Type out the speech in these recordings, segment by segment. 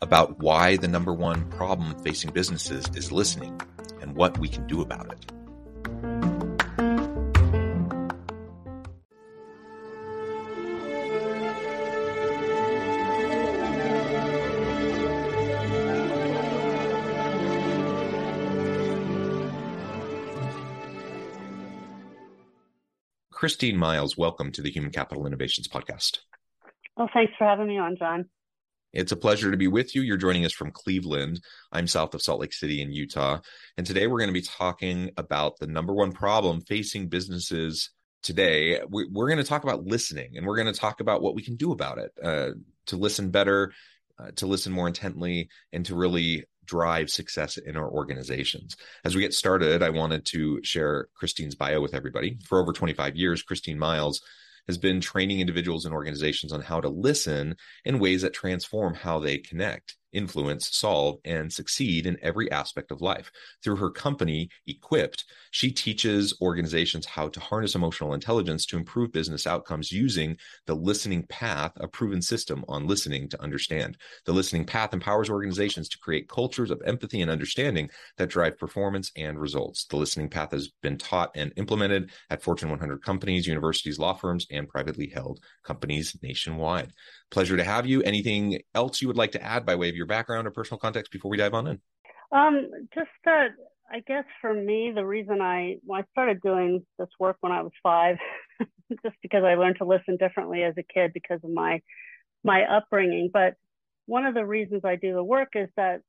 about why the number one problem facing businesses is listening and what we can do about it. Christine Miles, welcome to the Human Capital Innovations Podcast. Well, thanks for having me on, John. It's a pleasure to be with you. You're joining us from Cleveland. I'm south of Salt Lake City in Utah. And today we're going to be talking about the number one problem facing businesses today. We're going to talk about listening and we're going to talk about what we can do about it uh, to listen better, uh, to listen more intently, and to really drive success in our organizations. As we get started, I wanted to share Christine's bio with everybody. For over 25 years, Christine Miles has been training individuals and organizations on how to listen in ways that transform how they connect influence, solve, and succeed in every aspect of life. Through her company, EQuipt, she teaches organizations how to harness emotional intelligence to improve business outcomes using the listening path, a proven system on listening to understand. The listening path empowers organizations to create cultures of empathy and understanding that drive performance and results. The listening path has been taught and implemented at Fortune 100 companies, universities, law firms, and privately held companies nationwide. Pleasure to have you. Anything else you would like to add by way of your background or personal context before we dive on in? Um, just that I guess for me, the reason I well, I started doing this work when I was five, just because I learned to listen differently as a kid because of my my upbringing. But one of the reasons I do the work is that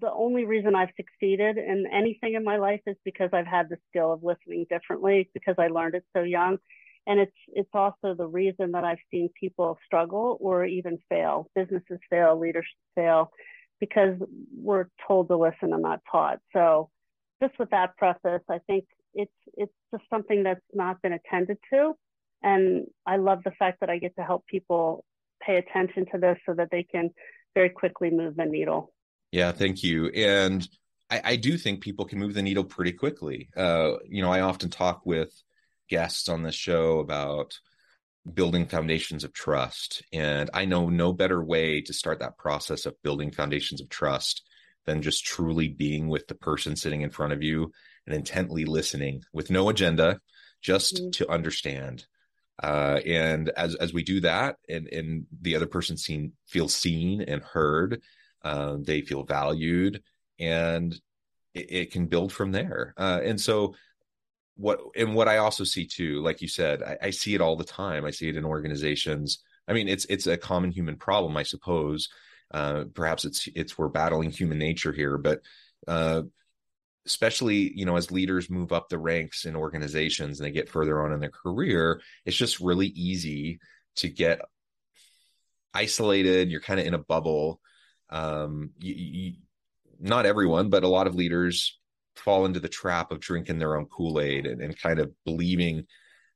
the only reason I've succeeded in anything in my life is because I've had the skill of listening differently because I learned it so young and it's it's also the reason that I've seen people struggle or even fail, businesses fail, leaders fail, because we're told to listen and not taught. So, just with that preface, I think it's it's just something that's not been attended to, and I love the fact that I get to help people pay attention to this so that they can very quickly move the needle. Yeah, thank you. And I, I do think people can move the needle pretty quickly. Uh, you know, I often talk with guests on this show about building foundations of trust. And I know no better way to start that process of building foundations of trust than just truly being with the person sitting in front of you and intently listening with no agenda, just mm-hmm. to understand. Uh, and as as we do that, and and the other person seen feels seen and heard, uh, they feel valued, and it, it can build from there. Uh, and so what and what I also see too, like you said, I, I, see it all the time. I see it in organizations. I mean, it's it's a common human problem, I suppose. Uh, perhaps it's it's we're battling human nature here, but uh, especially you know as leaders move up the ranks in organizations and they get further on in their career, it's just really easy to get isolated. You're kind of in a bubble. Um, you, you, not everyone, but a lot of leaders fall into the trap of drinking their own kool-aid and, and kind of believing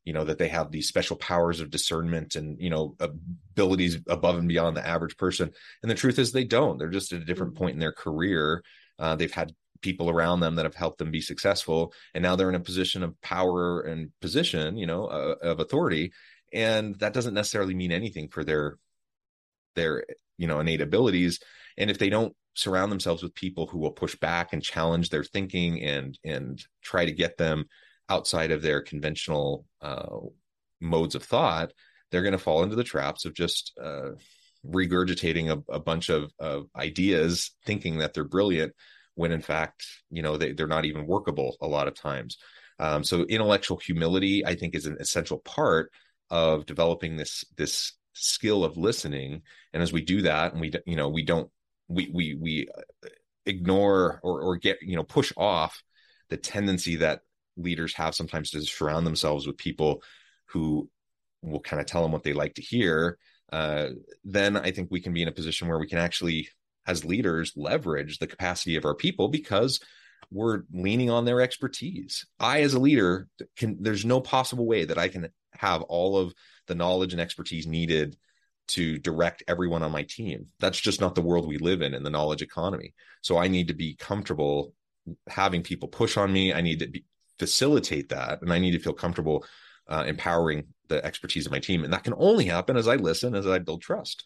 you know that they have these special powers of discernment and you know abilities above and beyond the average person. And the truth is they don't. They're just at a different point in their career. Uh, they've had people around them that have helped them be successful. And now they're in a position of power and position you know uh, of authority. And that doesn't necessarily mean anything for their their you know innate abilities. And if they don't surround themselves with people who will push back and challenge their thinking and and try to get them outside of their conventional uh, modes of thought, they're going to fall into the traps of just uh, regurgitating a, a bunch of, of, ideas, thinking that they're brilliant, when in fact, you know, they, they're not even workable a lot of times. Um, so intellectual humility, I think, is an essential part of developing this this skill of listening. And as we do that, and we you know we don't we we we uh, ignore or or get you know push off the tendency that leaders have sometimes to surround themselves with people who will kind of tell them what they like to hear, uh, then I think we can be in a position where we can actually, as leaders, leverage the capacity of our people because we're leaning on their expertise. I, as a leader, can there's no possible way that I can have all of the knowledge and expertise needed to direct everyone on my team. That's just not the world we live in in the knowledge economy. So I need to be comfortable having people push on me. I need to be, facilitate that, and I need to feel comfortable uh, empowering the expertise of my team. And that can only happen as I listen, as I build trust.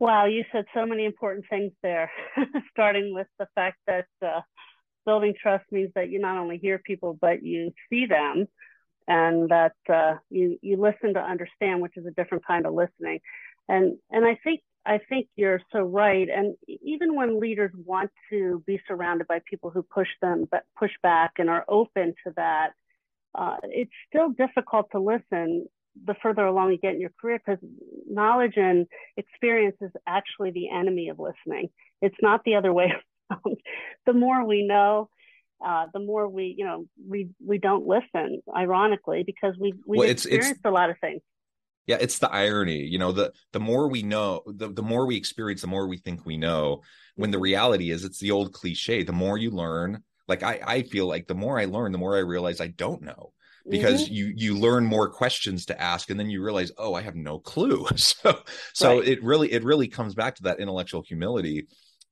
Wow, you said so many important things there, starting with the fact that uh, building trust means that you not only hear people, but you see them and that uh, you, you listen to understand, which is a different kind of listening. And, and I think I think you're so right. And even when leaders want to be surrounded by people who push them, but push back and are open to that, uh, it's still difficult to listen the further along you get in your career because knowledge and experience is actually the enemy of listening. It's not the other way around. the more we know, uh, the more we, you know, we we don't listen. Ironically, because we we well, experienced it's, a lot of things. Yeah, it's the irony. You know, the the more we know, the the more we experience, the more we think we know. When the reality is, it's the old cliche: the more you learn, like I, I feel like the more I learn, the more I realize I don't know because mm-hmm. you you learn more questions to ask and then you realize oh i have no clue so so right. it really it really comes back to that intellectual humility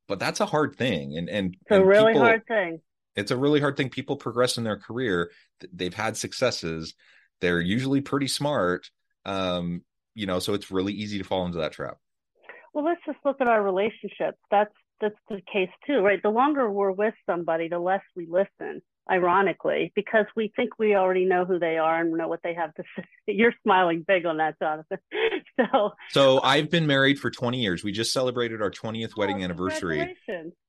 but that's a hard thing and and it's a and really people, hard thing it's a really hard thing people progress in their career they've had successes they're usually pretty smart um you know so it's really easy to fall into that trap well let's just look at our relationships that's that's the case too, right? The longer we're with somebody, the less we listen, ironically, because we think we already know who they are and know what they have to say. You're smiling big on that, Jonathan. so So I've been married for 20 years. We just celebrated our 20th wedding oh, anniversary.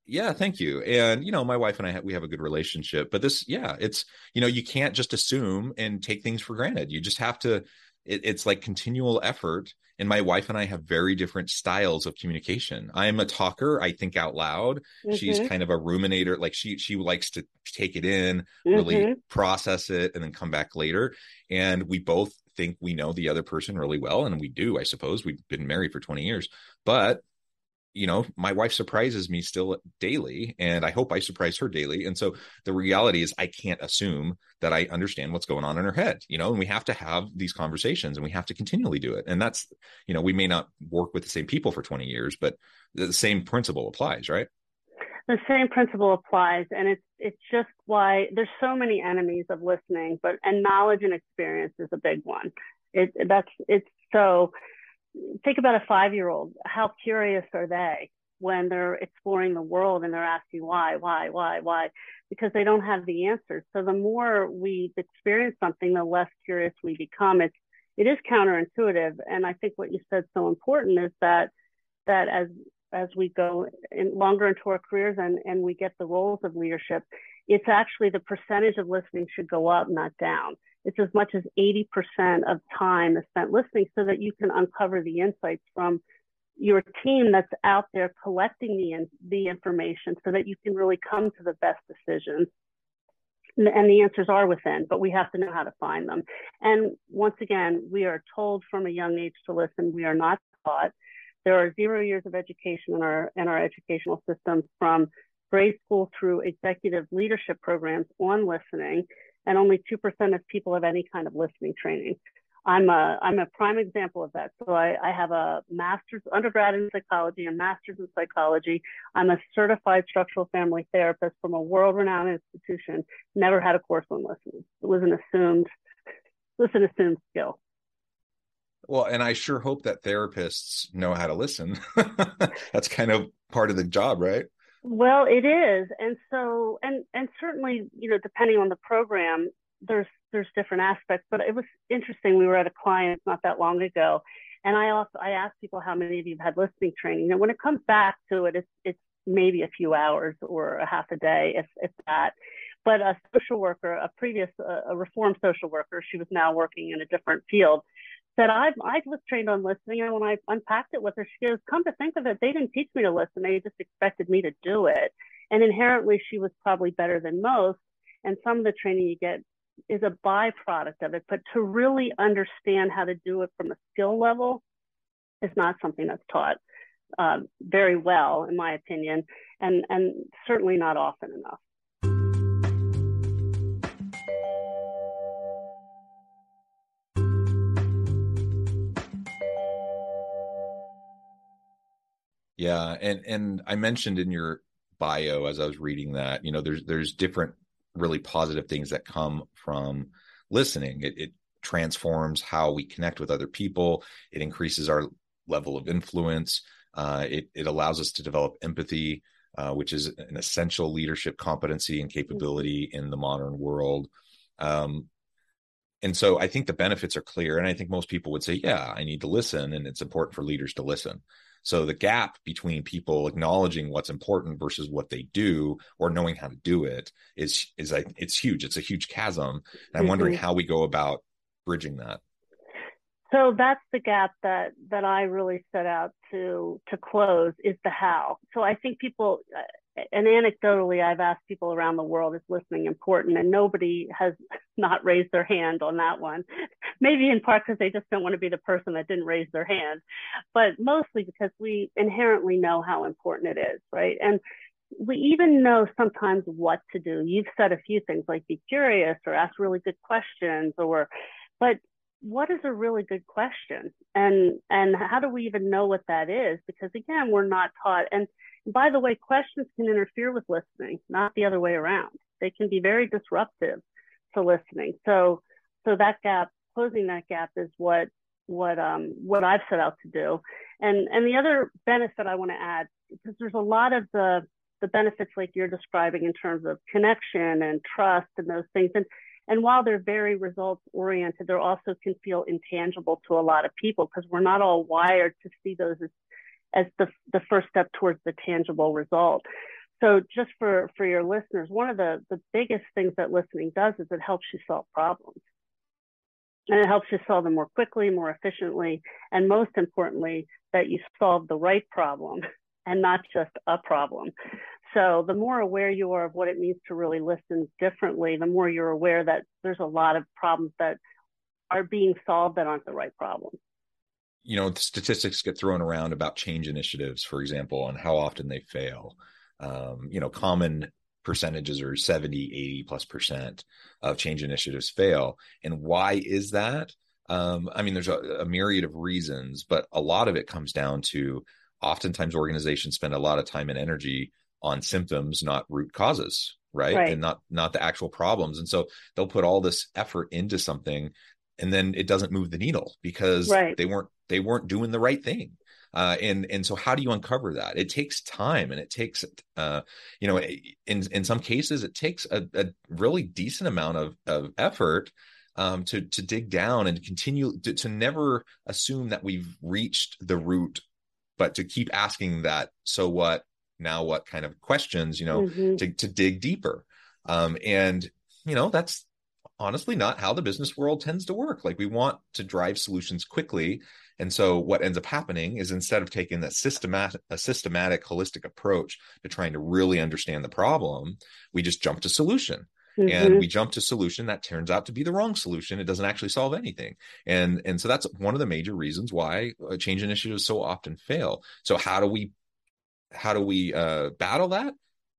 Yeah, thank you. And you know, my wife and I we have a good relationship, but this yeah, it's you know, you can't just assume and take things for granted. You just have to it, it's like continual effort. And my wife and i have very different styles of communication. I'm a talker i think out loud. Mm-hmm. she's kind of a ruminator like she she likes to take it in mm-hmm. really process it and then come back later. And we both think we know the other person really well and we do i suppose. We've been married for 20 years. But you know, my wife surprises me still daily, and I hope I surprise her daily. And so the reality is, I can't assume that I understand what's going on in her head, you know, and we have to have these conversations and we have to continually do it. And that's, you know, we may not work with the same people for 20 years, but the same principle applies, right? The same principle applies. And it's, it's just why there's so many enemies of listening, but, and knowledge and experience is a big one. It, that's, it's so, think about a five year old. How curious are they when they're exploring the world and they're asking why, why, why, why? Because they don't have the answers. So the more we experience something, the less curious we become. It's it is counterintuitive. And I think what you said so important is that that as as we go in longer into our careers and, and we get the roles of leadership, it's actually the percentage of listening should go up, not down it's as much as 80% of time is spent listening so that you can uncover the insights from your team that's out there collecting the, the information so that you can really come to the best decisions. And the answers are within, but we have to know how to find them. And once again, we are told from a young age to listen. We are not taught. There are zero years of education in our in our educational system from grade school through executive leadership programs on listening and only 2% of people have any kind of listening training. I'm a, I'm a prime example of that. So I, I have a master's undergrad in psychology and master's in psychology. I'm a certified structural family therapist from a world-renowned institution. Never had a course on listening. It was an assumed, was an assumed skill. Well, and I sure hope that therapists know how to listen. That's kind of part of the job, right? Well, it is, and so and and certainly, you know, depending on the program, there's there's different aspects. But it was interesting. We were at a client not that long ago, and I also I asked people how many of you have had listening training. And when it comes back to it, it's it's maybe a few hours or a half a day, if if that. But a social worker, a previous a reformed social worker, she was now working in a different field said I I was trained on listening, and when I unpacked it with her, she goes, "Come to think of it, they didn't teach me to listen; they just expected me to do it." And inherently, she was probably better than most. And some of the training you get is a byproduct of it, but to really understand how to do it from a skill level is not something that's taught um, very well, in my opinion, and and certainly not often enough. Yeah, and and I mentioned in your bio as I was reading that, you know, there's there's different really positive things that come from listening. It, it transforms how we connect with other people. It increases our level of influence. Uh, it it allows us to develop empathy, uh, which is an essential leadership competency and capability in the modern world. Um, and so I think the benefits are clear, and I think most people would say, "Yeah, I need to listen," and it's important for leaders to listen. So the gap between people acknowledging what's important versus what they do or knowing how to do it is is like it's huge. It's a huge chasm. And I'm mm-hmm. wondering how we go about bridging that. So that's the gap that that I really set out to to close is the how. So I think people and anecdotally, I've asked people around the world, is listening important? And nobody has not raised their hand on that one. Maybe in part because they just don't want to be the person that didn't raise their hand, but mostly because we inherently know how important it is, right? And we even know sometimes what to do. You've said a few things like be curious or ask really good questions or, but what is a really good question? And, and how do we even know what that is? Because again, we're not taught. And by the way, questions can interfere with listening, not the other way around. They can be very disruptive to listening. So, so that gap, closing that gap, is what what um, what I've set out to do. And and the other benefit I want to add, because there's a lot of the the benefits like you're describing in terms of connection and trust and those things. And and while they're very results oriented, they also can feel intangible to a lot of people because we're not all wired to see those as as the, the first step towards the tangible result. So just for, for your listeners, one of the, the biggest things that listening does is it helps you solve problems. And it helps you solve them more quickly, more efficiently, and most importantly, that you solve the right problem and not just a problem. So the more aware you are of what it means to really listen differently, the more you're aware that there's a lot of problems that are being solved that aren't the right problems you know, statistics get thrown around about change initiatives, for example, and how often they fail. Um, you know, common percentages are 70, 80 plus percent of change initiatives fail. And why is that? Um, I mean, there's a, a myriad of reasons, but a lot of it comes down to oftentimes organizations spend a lot of time and energy on symptoms, not root causes, right? right? And not not the actual problems. And so they'll put all this effort into something and then it doesn't move the needle because right. they weren't they weren't doing the right thing. Uh, and and so how do you uncover that? It takes time and it takes uh, you know in in some cases it takes a, a really decent amount of of effort um, to to dig down and continue to, to never assume that we've reached the root but to keep asking that so what? Now what? kind of questions you know mm-hmm. to, to dig deeper. Um, and you know that's honestly not how the business world tends to work. Like we want to drive solutions quickly. And so what ends up happening is instead of taking that systematic a systematic holistic approach to trying to really understand the problem, we just jump to solution. Mm-hmm. and we jump to solution that turns out to be the wrong solution it doesn't actually solve anything and and so that's one of the major reasons why change initiatives so often fail so how do we how do we uh, battle that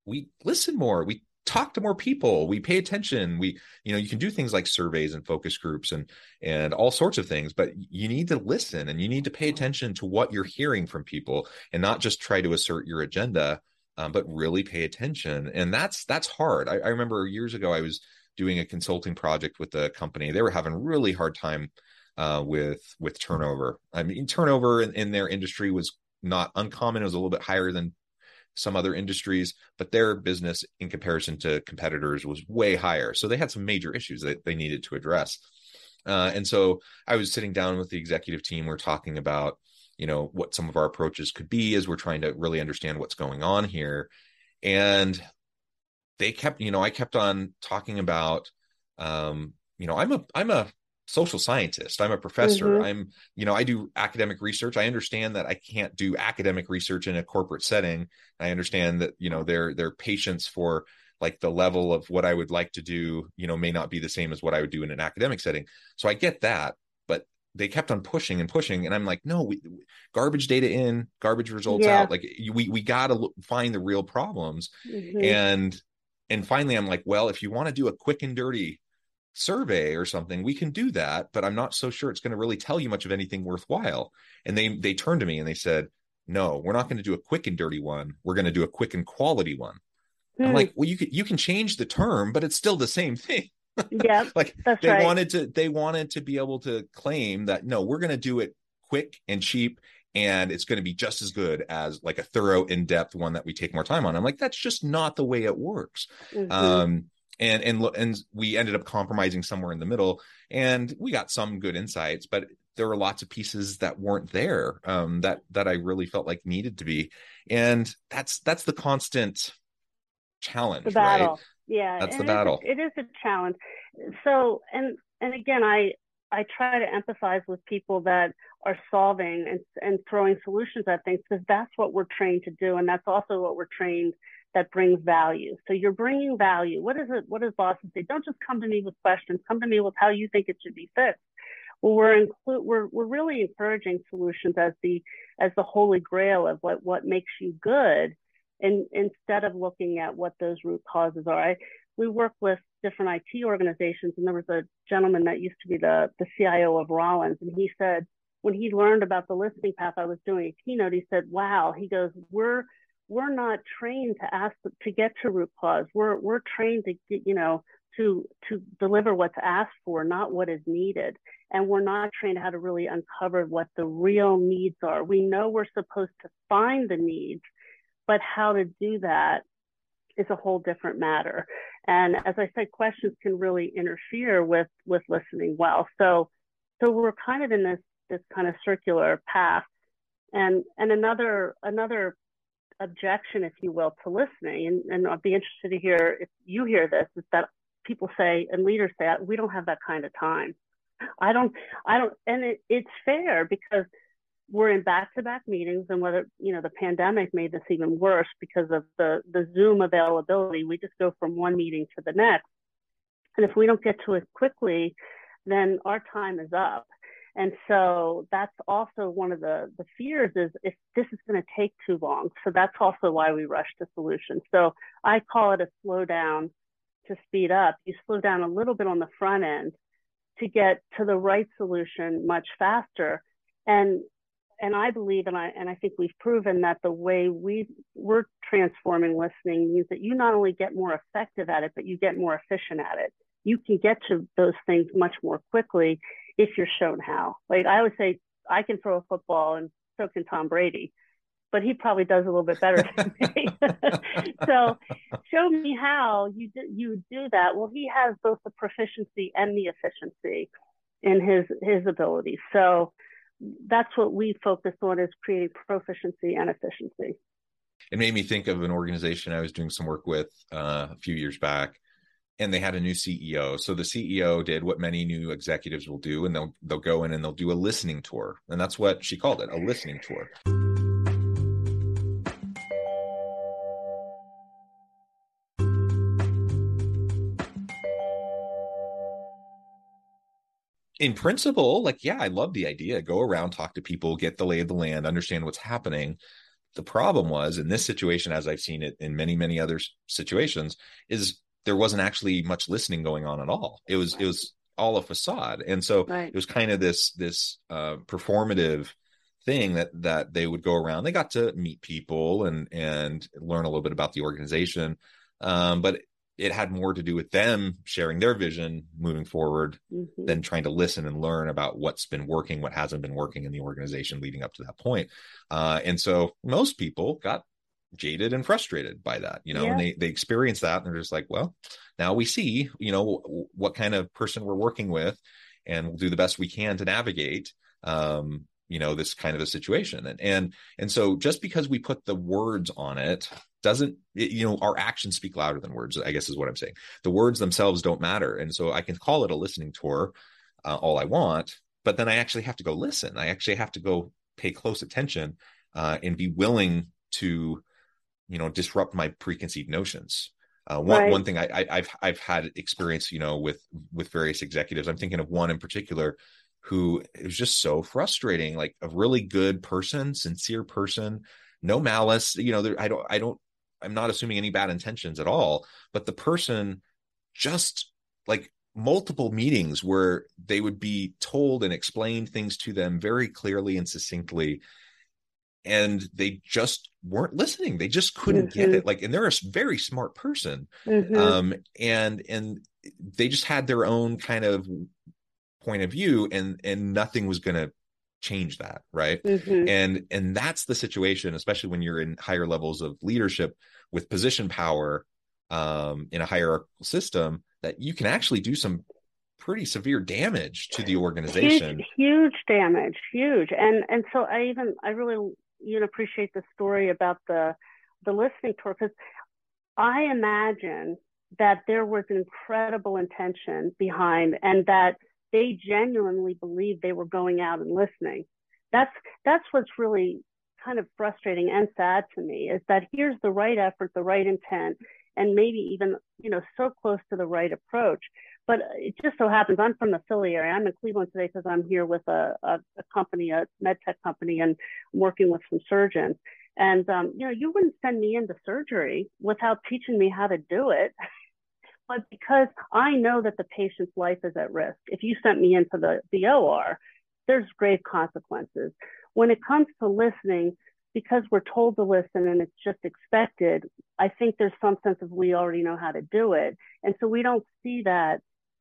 we listen more we talk to more people. We pay attention. We you know you can do things like surveys and focus groups and and all sorts of things but you need to listen and you need to pay attention to what you're hearing from people and not just try to assert your agenda um, but really pay attention. And that's that's hard. I, I remember years ago i was doing a consulting project with a company. They were having really hard time uh, with with turnover. I mean turnover in, in their industry was not uncommon. It was a little bit higher than some other industries, but their business in comparison to competitors was way higher. So they had some major issues that they needed to address. Uh, and so I was sitting down with the executive team. We're talking about, you know, what some of our approaches could be as we're trying to really understand what's going on here. And they kept, you know, I kept on talking about, um, you know, I'm a, I'm a social scientist. I'm a professor. Mm-hmm. I'm, you know, I do academic research. I understand that I can't do academic research in a corporate setting. I understand that, you know, their their patience for like the level of what I would like to do, you know, may not be the same as what I would do in an academic setting. So I get that, but they kept on pushing and pushing and I'm like, no, we, garbage data in, garbage results yeah. out. Like we we got to find the real problems. Mm-hmm. And and finally I'm like, well, if you want to do a quick and dirty survey or something we can do that but i'm not so sure it's going to really tell you much of anything worthwhile and they they turned to me and they said no we're not going to do a quick and dirty one we're going to do a quick and quality one hmm. i'm like well you can you can change the term but it's still the same thing yeah like they right. wanted to they wanted to be able to claim that no we're going to do it quick and cheap and it's going to be just as good as like a thorough in-depth one that we take more time on i'm like that's just not the way it works mm-hmm. um and and and we ended up compromising somewhere in the middle and we got some good insights but there were lots of pieces that weren't there um, that that I really felt like needed to be and that's that's the constant challenge the battle right? yeah that's the battle it is a challenge so and and again I I try to empathize with people that are solving and, and throwing solutions at things because that's what we're trained to do. And that's also what we're trained that brings value. So you're bringing value. What is it? What does Boston say? Don't just come to me with questions. Come to me with how you think it should be fixed. Well, we're we're we're really encouraging solutions as the as the holy grail of what what makes you good, and instead of looking at what those root causes are. I, we work with different IT organizations, and there was a gentleman that used to be the the CIO of Rollins, and he said when he learned about the listening path I was doing a keynote, he said, "Wow," he goes, "We're we're not trained to ask to get to root cause. We're we're trained to get, you know to to deliver what's asked for, not what is needed. And we're not trained how to really uncover what the real needs are. We know we're supposed to find the needs, but how to do that is a whole different matter. And as I said, questions can really interfere with with listening well. So so we're kind of in this this kind of circular path. And and another another objection, if you will, to listening, and, and I'd be interested to hear if you hear this, is that people say and leaders say, we don't have that kind of time. I don't, I don't, and it, it's fair because we're in back-to-back meetings, and whether you know the pandemic made this even worse because of the the Zoom availability. We just go from one meeting to the next, and if we don't get to it quickly, then our time is up. And so that's also one of the, the fears is if this is going to take too long. So that's also why we rush to solutions. So I call it a slow down to speed up. You slow down a little bit on the front end to get to the right solution much faster. And and I believe and I and I think we've proven that the way we we're transforming listening means that you not only get more effective at it, but you get more efficient at it. You can get to those things much more quickly if you're shown how. Like I always say, I can throw a football and so can Tom Brady, but he probably does a little bit better than me. so show me how you do, you do that. Well, he has both the proficiency and the efficiency in his his ability. So that's what we focus on is creating proficiency and efficiency. It made me think of an organization I was doing some work with uh, a few years back and they had a new CEO. So the CEO did what many new executives will do, and they'll they'll go in and they'll do a listening tour, and that's what she called it, a listening tour. In principle, like yeah, I love the idea. Go around, talk to people, get the lay of the land, understand what's happening. The problem was in this situation, as I've seen it in many, many other situations, is there wasn't actually much listening going on at all. It was it was all a facade, and so right. it was kind of this this uh, performative thing that that they would go around. They got to meet people and and learn a little bit about the organization, um, but it had more to do with them sharing their vision moving forward mm-hmm. than trying to listen and learn about what's been working, what hasn't been working in the organization leading up to that point. Uh, and so most people got jaded and frustrated by that you know Yeah. and they they experience that and they're just like well now we see you know what kind of person we're working with and we'll do the best we can to navigate um you know this kind of a situation. And and and so just because we put the words on it doesn't it- you know our actions speak louder than words i guess is what i'm saying. The words themselves don't matter. And so i can call it a listening tour uh, all i want but then i actually have to go listen. I actually have to go pay close attention uh, and be willing to you know disrupt my preconceived notions uh, one Right. one thing I, I I've I've had experience you know with with various executives I'm thinking of one in particular who it was just so frustrating like a really good person sincere person no malice you know there, I don't I don't I'm not assuming any bad intentions at all but the person just like multiple meetings where they would be told and explained things to them very clearly and succinctly and they just weren't listening they just couldn't get Mhm. it like and they're a very smart person Mhm. um and and they just had their own kind of point of view and and nothing was going to change that right Mhm. and and that's the situation especially when you're in higher levels of leadership with position power um in a hierarchical system that you can actually do some pretty severe damage to the organization huge, huge damage, huge. And and so I even I really you know appreciate the story about the the listening tour because I imagine that there was incredible intention behind and that they genuinely believed they were going out and listening. That's that's what's really kind of frustrating and sad to me is that here's the right effort, the right intent, and maybe even you know so close to the right approach. But it just so happens I'm from the Philly area. I'm in Cleveland today because I'm here with a, a, a company, a med tech company, and I'm working with some surgeons. And um, you know, you wouldn't send me into surgery without teaching me how to do it. But because I know that the patient's life is at risk, if you sent me into the, the OR, there's grave consequences. When it comes to listening, because we're told to listen and it's just expected, I think there's some sense of we already know how to do it. And so we don't see that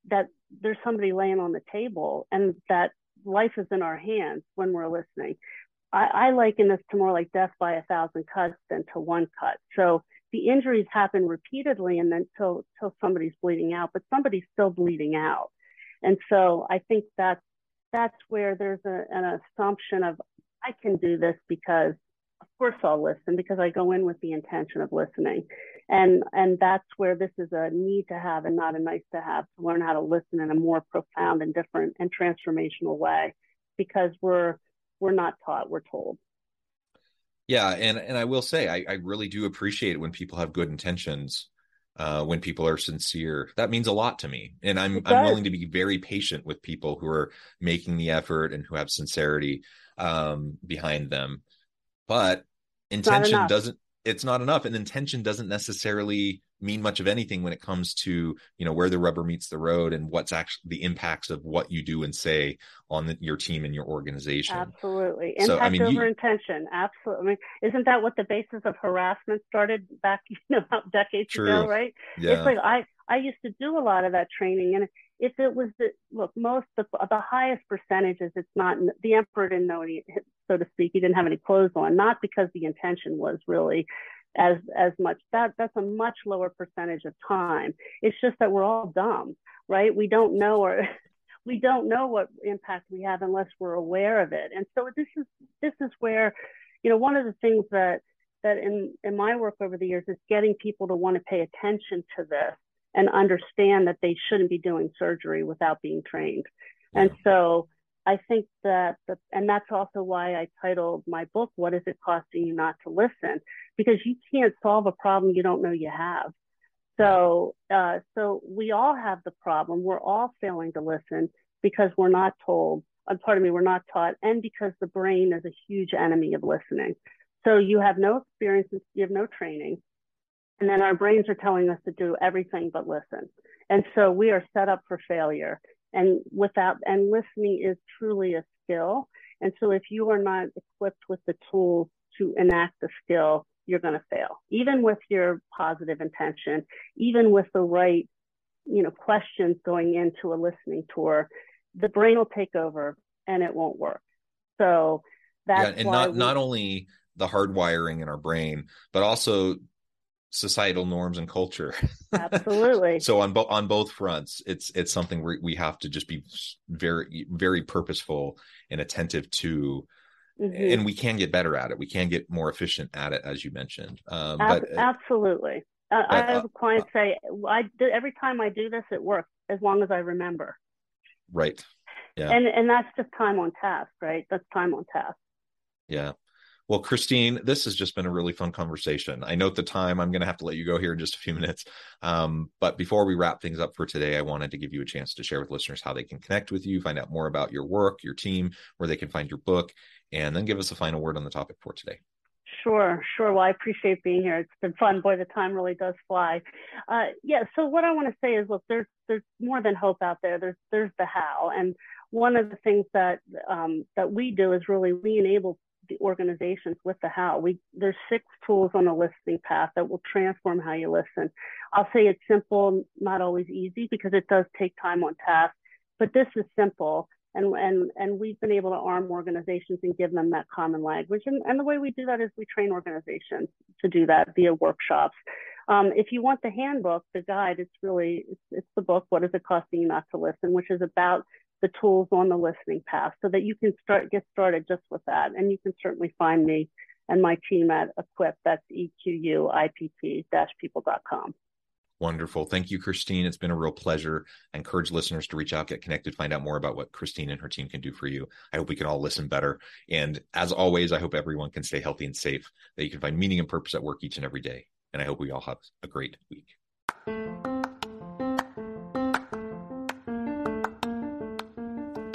that there's somebody laying on the table and that life is in our hands when we're listening. I, I liken this to more like death by a thousand cuts than to one cut. So the injuries happen repeatedly and then till till somebody's bleeding out, but somebody's still bleeding out. And so I think that's that's where there's a, an assumption of I can do this because of course I'll listen because I go in with the intention of listening. And and that's where this is a need to have and not a nice to have to learn how to listen in a more profound and different and transformational way because we're we're not taught, we're told. Yeah, and and I will say I, I really do appreciate it when people have good intentions, uh, when people are sincere. That means a lot to me, and I'm I'm willing to be very patient with people who are making the effort and who have sincerity um, behind them. But intention doesn't. It's not enough, and intention doesn't necessarily mean much of anything when it comes to you know where the rubber meets the road and what's actually the impacts of what you do and say on the, your team and your organization. Absolutely. So, Impact I mean, you- over intention. Absolutely. I mean, isn't that what the basis of harassment started back, you know, decades True. ago, right? Yeah, It's like I, I used to do a lot of that training. And if it was the, look, most, the, the highest percentages, it's not, the emperor didn't know any, so to speak, he didn't have any clothes on, not because the intention was really as, as much. That, that's a much lower percentage of time. It's just that we're all dumb, right? We don't know or, we don't know what impact we have unless we're aware of it. And so this is this is where, you know, one of the things that that in in my work over the years is getting people to want to pay attention to this and understand that they shouldn't be doing surgery without being trained. And so I think that the, and that's also why I titled my book "What Is It Costing You Not to Listen?" Because you can't solve a problem you don't know you have. So, uh, so we all have the problem. We're all failing to listen because we're not told. Uh, pardon me, we're not taught, and because the brain is a huge enemy of listening. So you have no experiences, you have no training, and then our brains are telling us to do everything but listen. And so we are set up for failure. And without, and listening is truly a skill. And so if you are not equipped with the tools to enact the skill, you're going to fail, even with your positive intention, even with the right, you know, questions going into a listening tour, the brain will take over and it won't work. So that's yeah, and not we, not only the hardwiring in our brain, but also societal norms and culture. Absolutely. so on both on both fronts, it's it's something we we have to just be very very purposeful and attentive to. Mm-hmm. And we can get better at it. We can get more efficient at it, as you mentioned. Um, Ab- but absolutely, uh, but, I have uh, clients uh, say, "I do, every time I do this, it works as long as I remember." Right. Yeah. And and that's just time on task, right? That's time on task. Yeah. Well, Christine, this has just been a really fun conversation. I note the time. I'm going to have to let you go here in just a few minutes. Um, but before we wrap things up for today, I wanted to give you a chance to share with listeners how they can connect with you, find out more about your work, your team, where they can find your book, and then give us a final word on the topic for today. Sure, sure. Well, I appreciate being here. It's been fun. Boy, the time really does fly. Uh, yeah. So what I want to say is, look, there's there's more than hope out there. There's there's the how, and one of the things that um, that we do is really we enable the organizations with the how. We there's six tools on the listening path that will transform how you listen. I'll say it's simple, not always easy because it does take time on task, but this is simple. And, and, and we've been able to arm organizations and give them that common language. And, and the way we do that is we train organizations to do that via workshops. Um, if you want the handbook, the guide, it's really, it's, it's the book, What is it costing you not to listen, which is about the tools on the listening path so that you can start get started just with that. And you can certainly find me and my team at EQuipt. That's EQUIPP-people.com. Wonderful. Thank you, Christine. It's been a real pleasure. I encourage listeners to reach out, get connected, find out more about what Christine and her team can do for you. I hope we can all listen better. And as always, I hope everyone can stay healthy and safe, that you can find meaning and purpose at work each and every day. And I hope we all have a great week.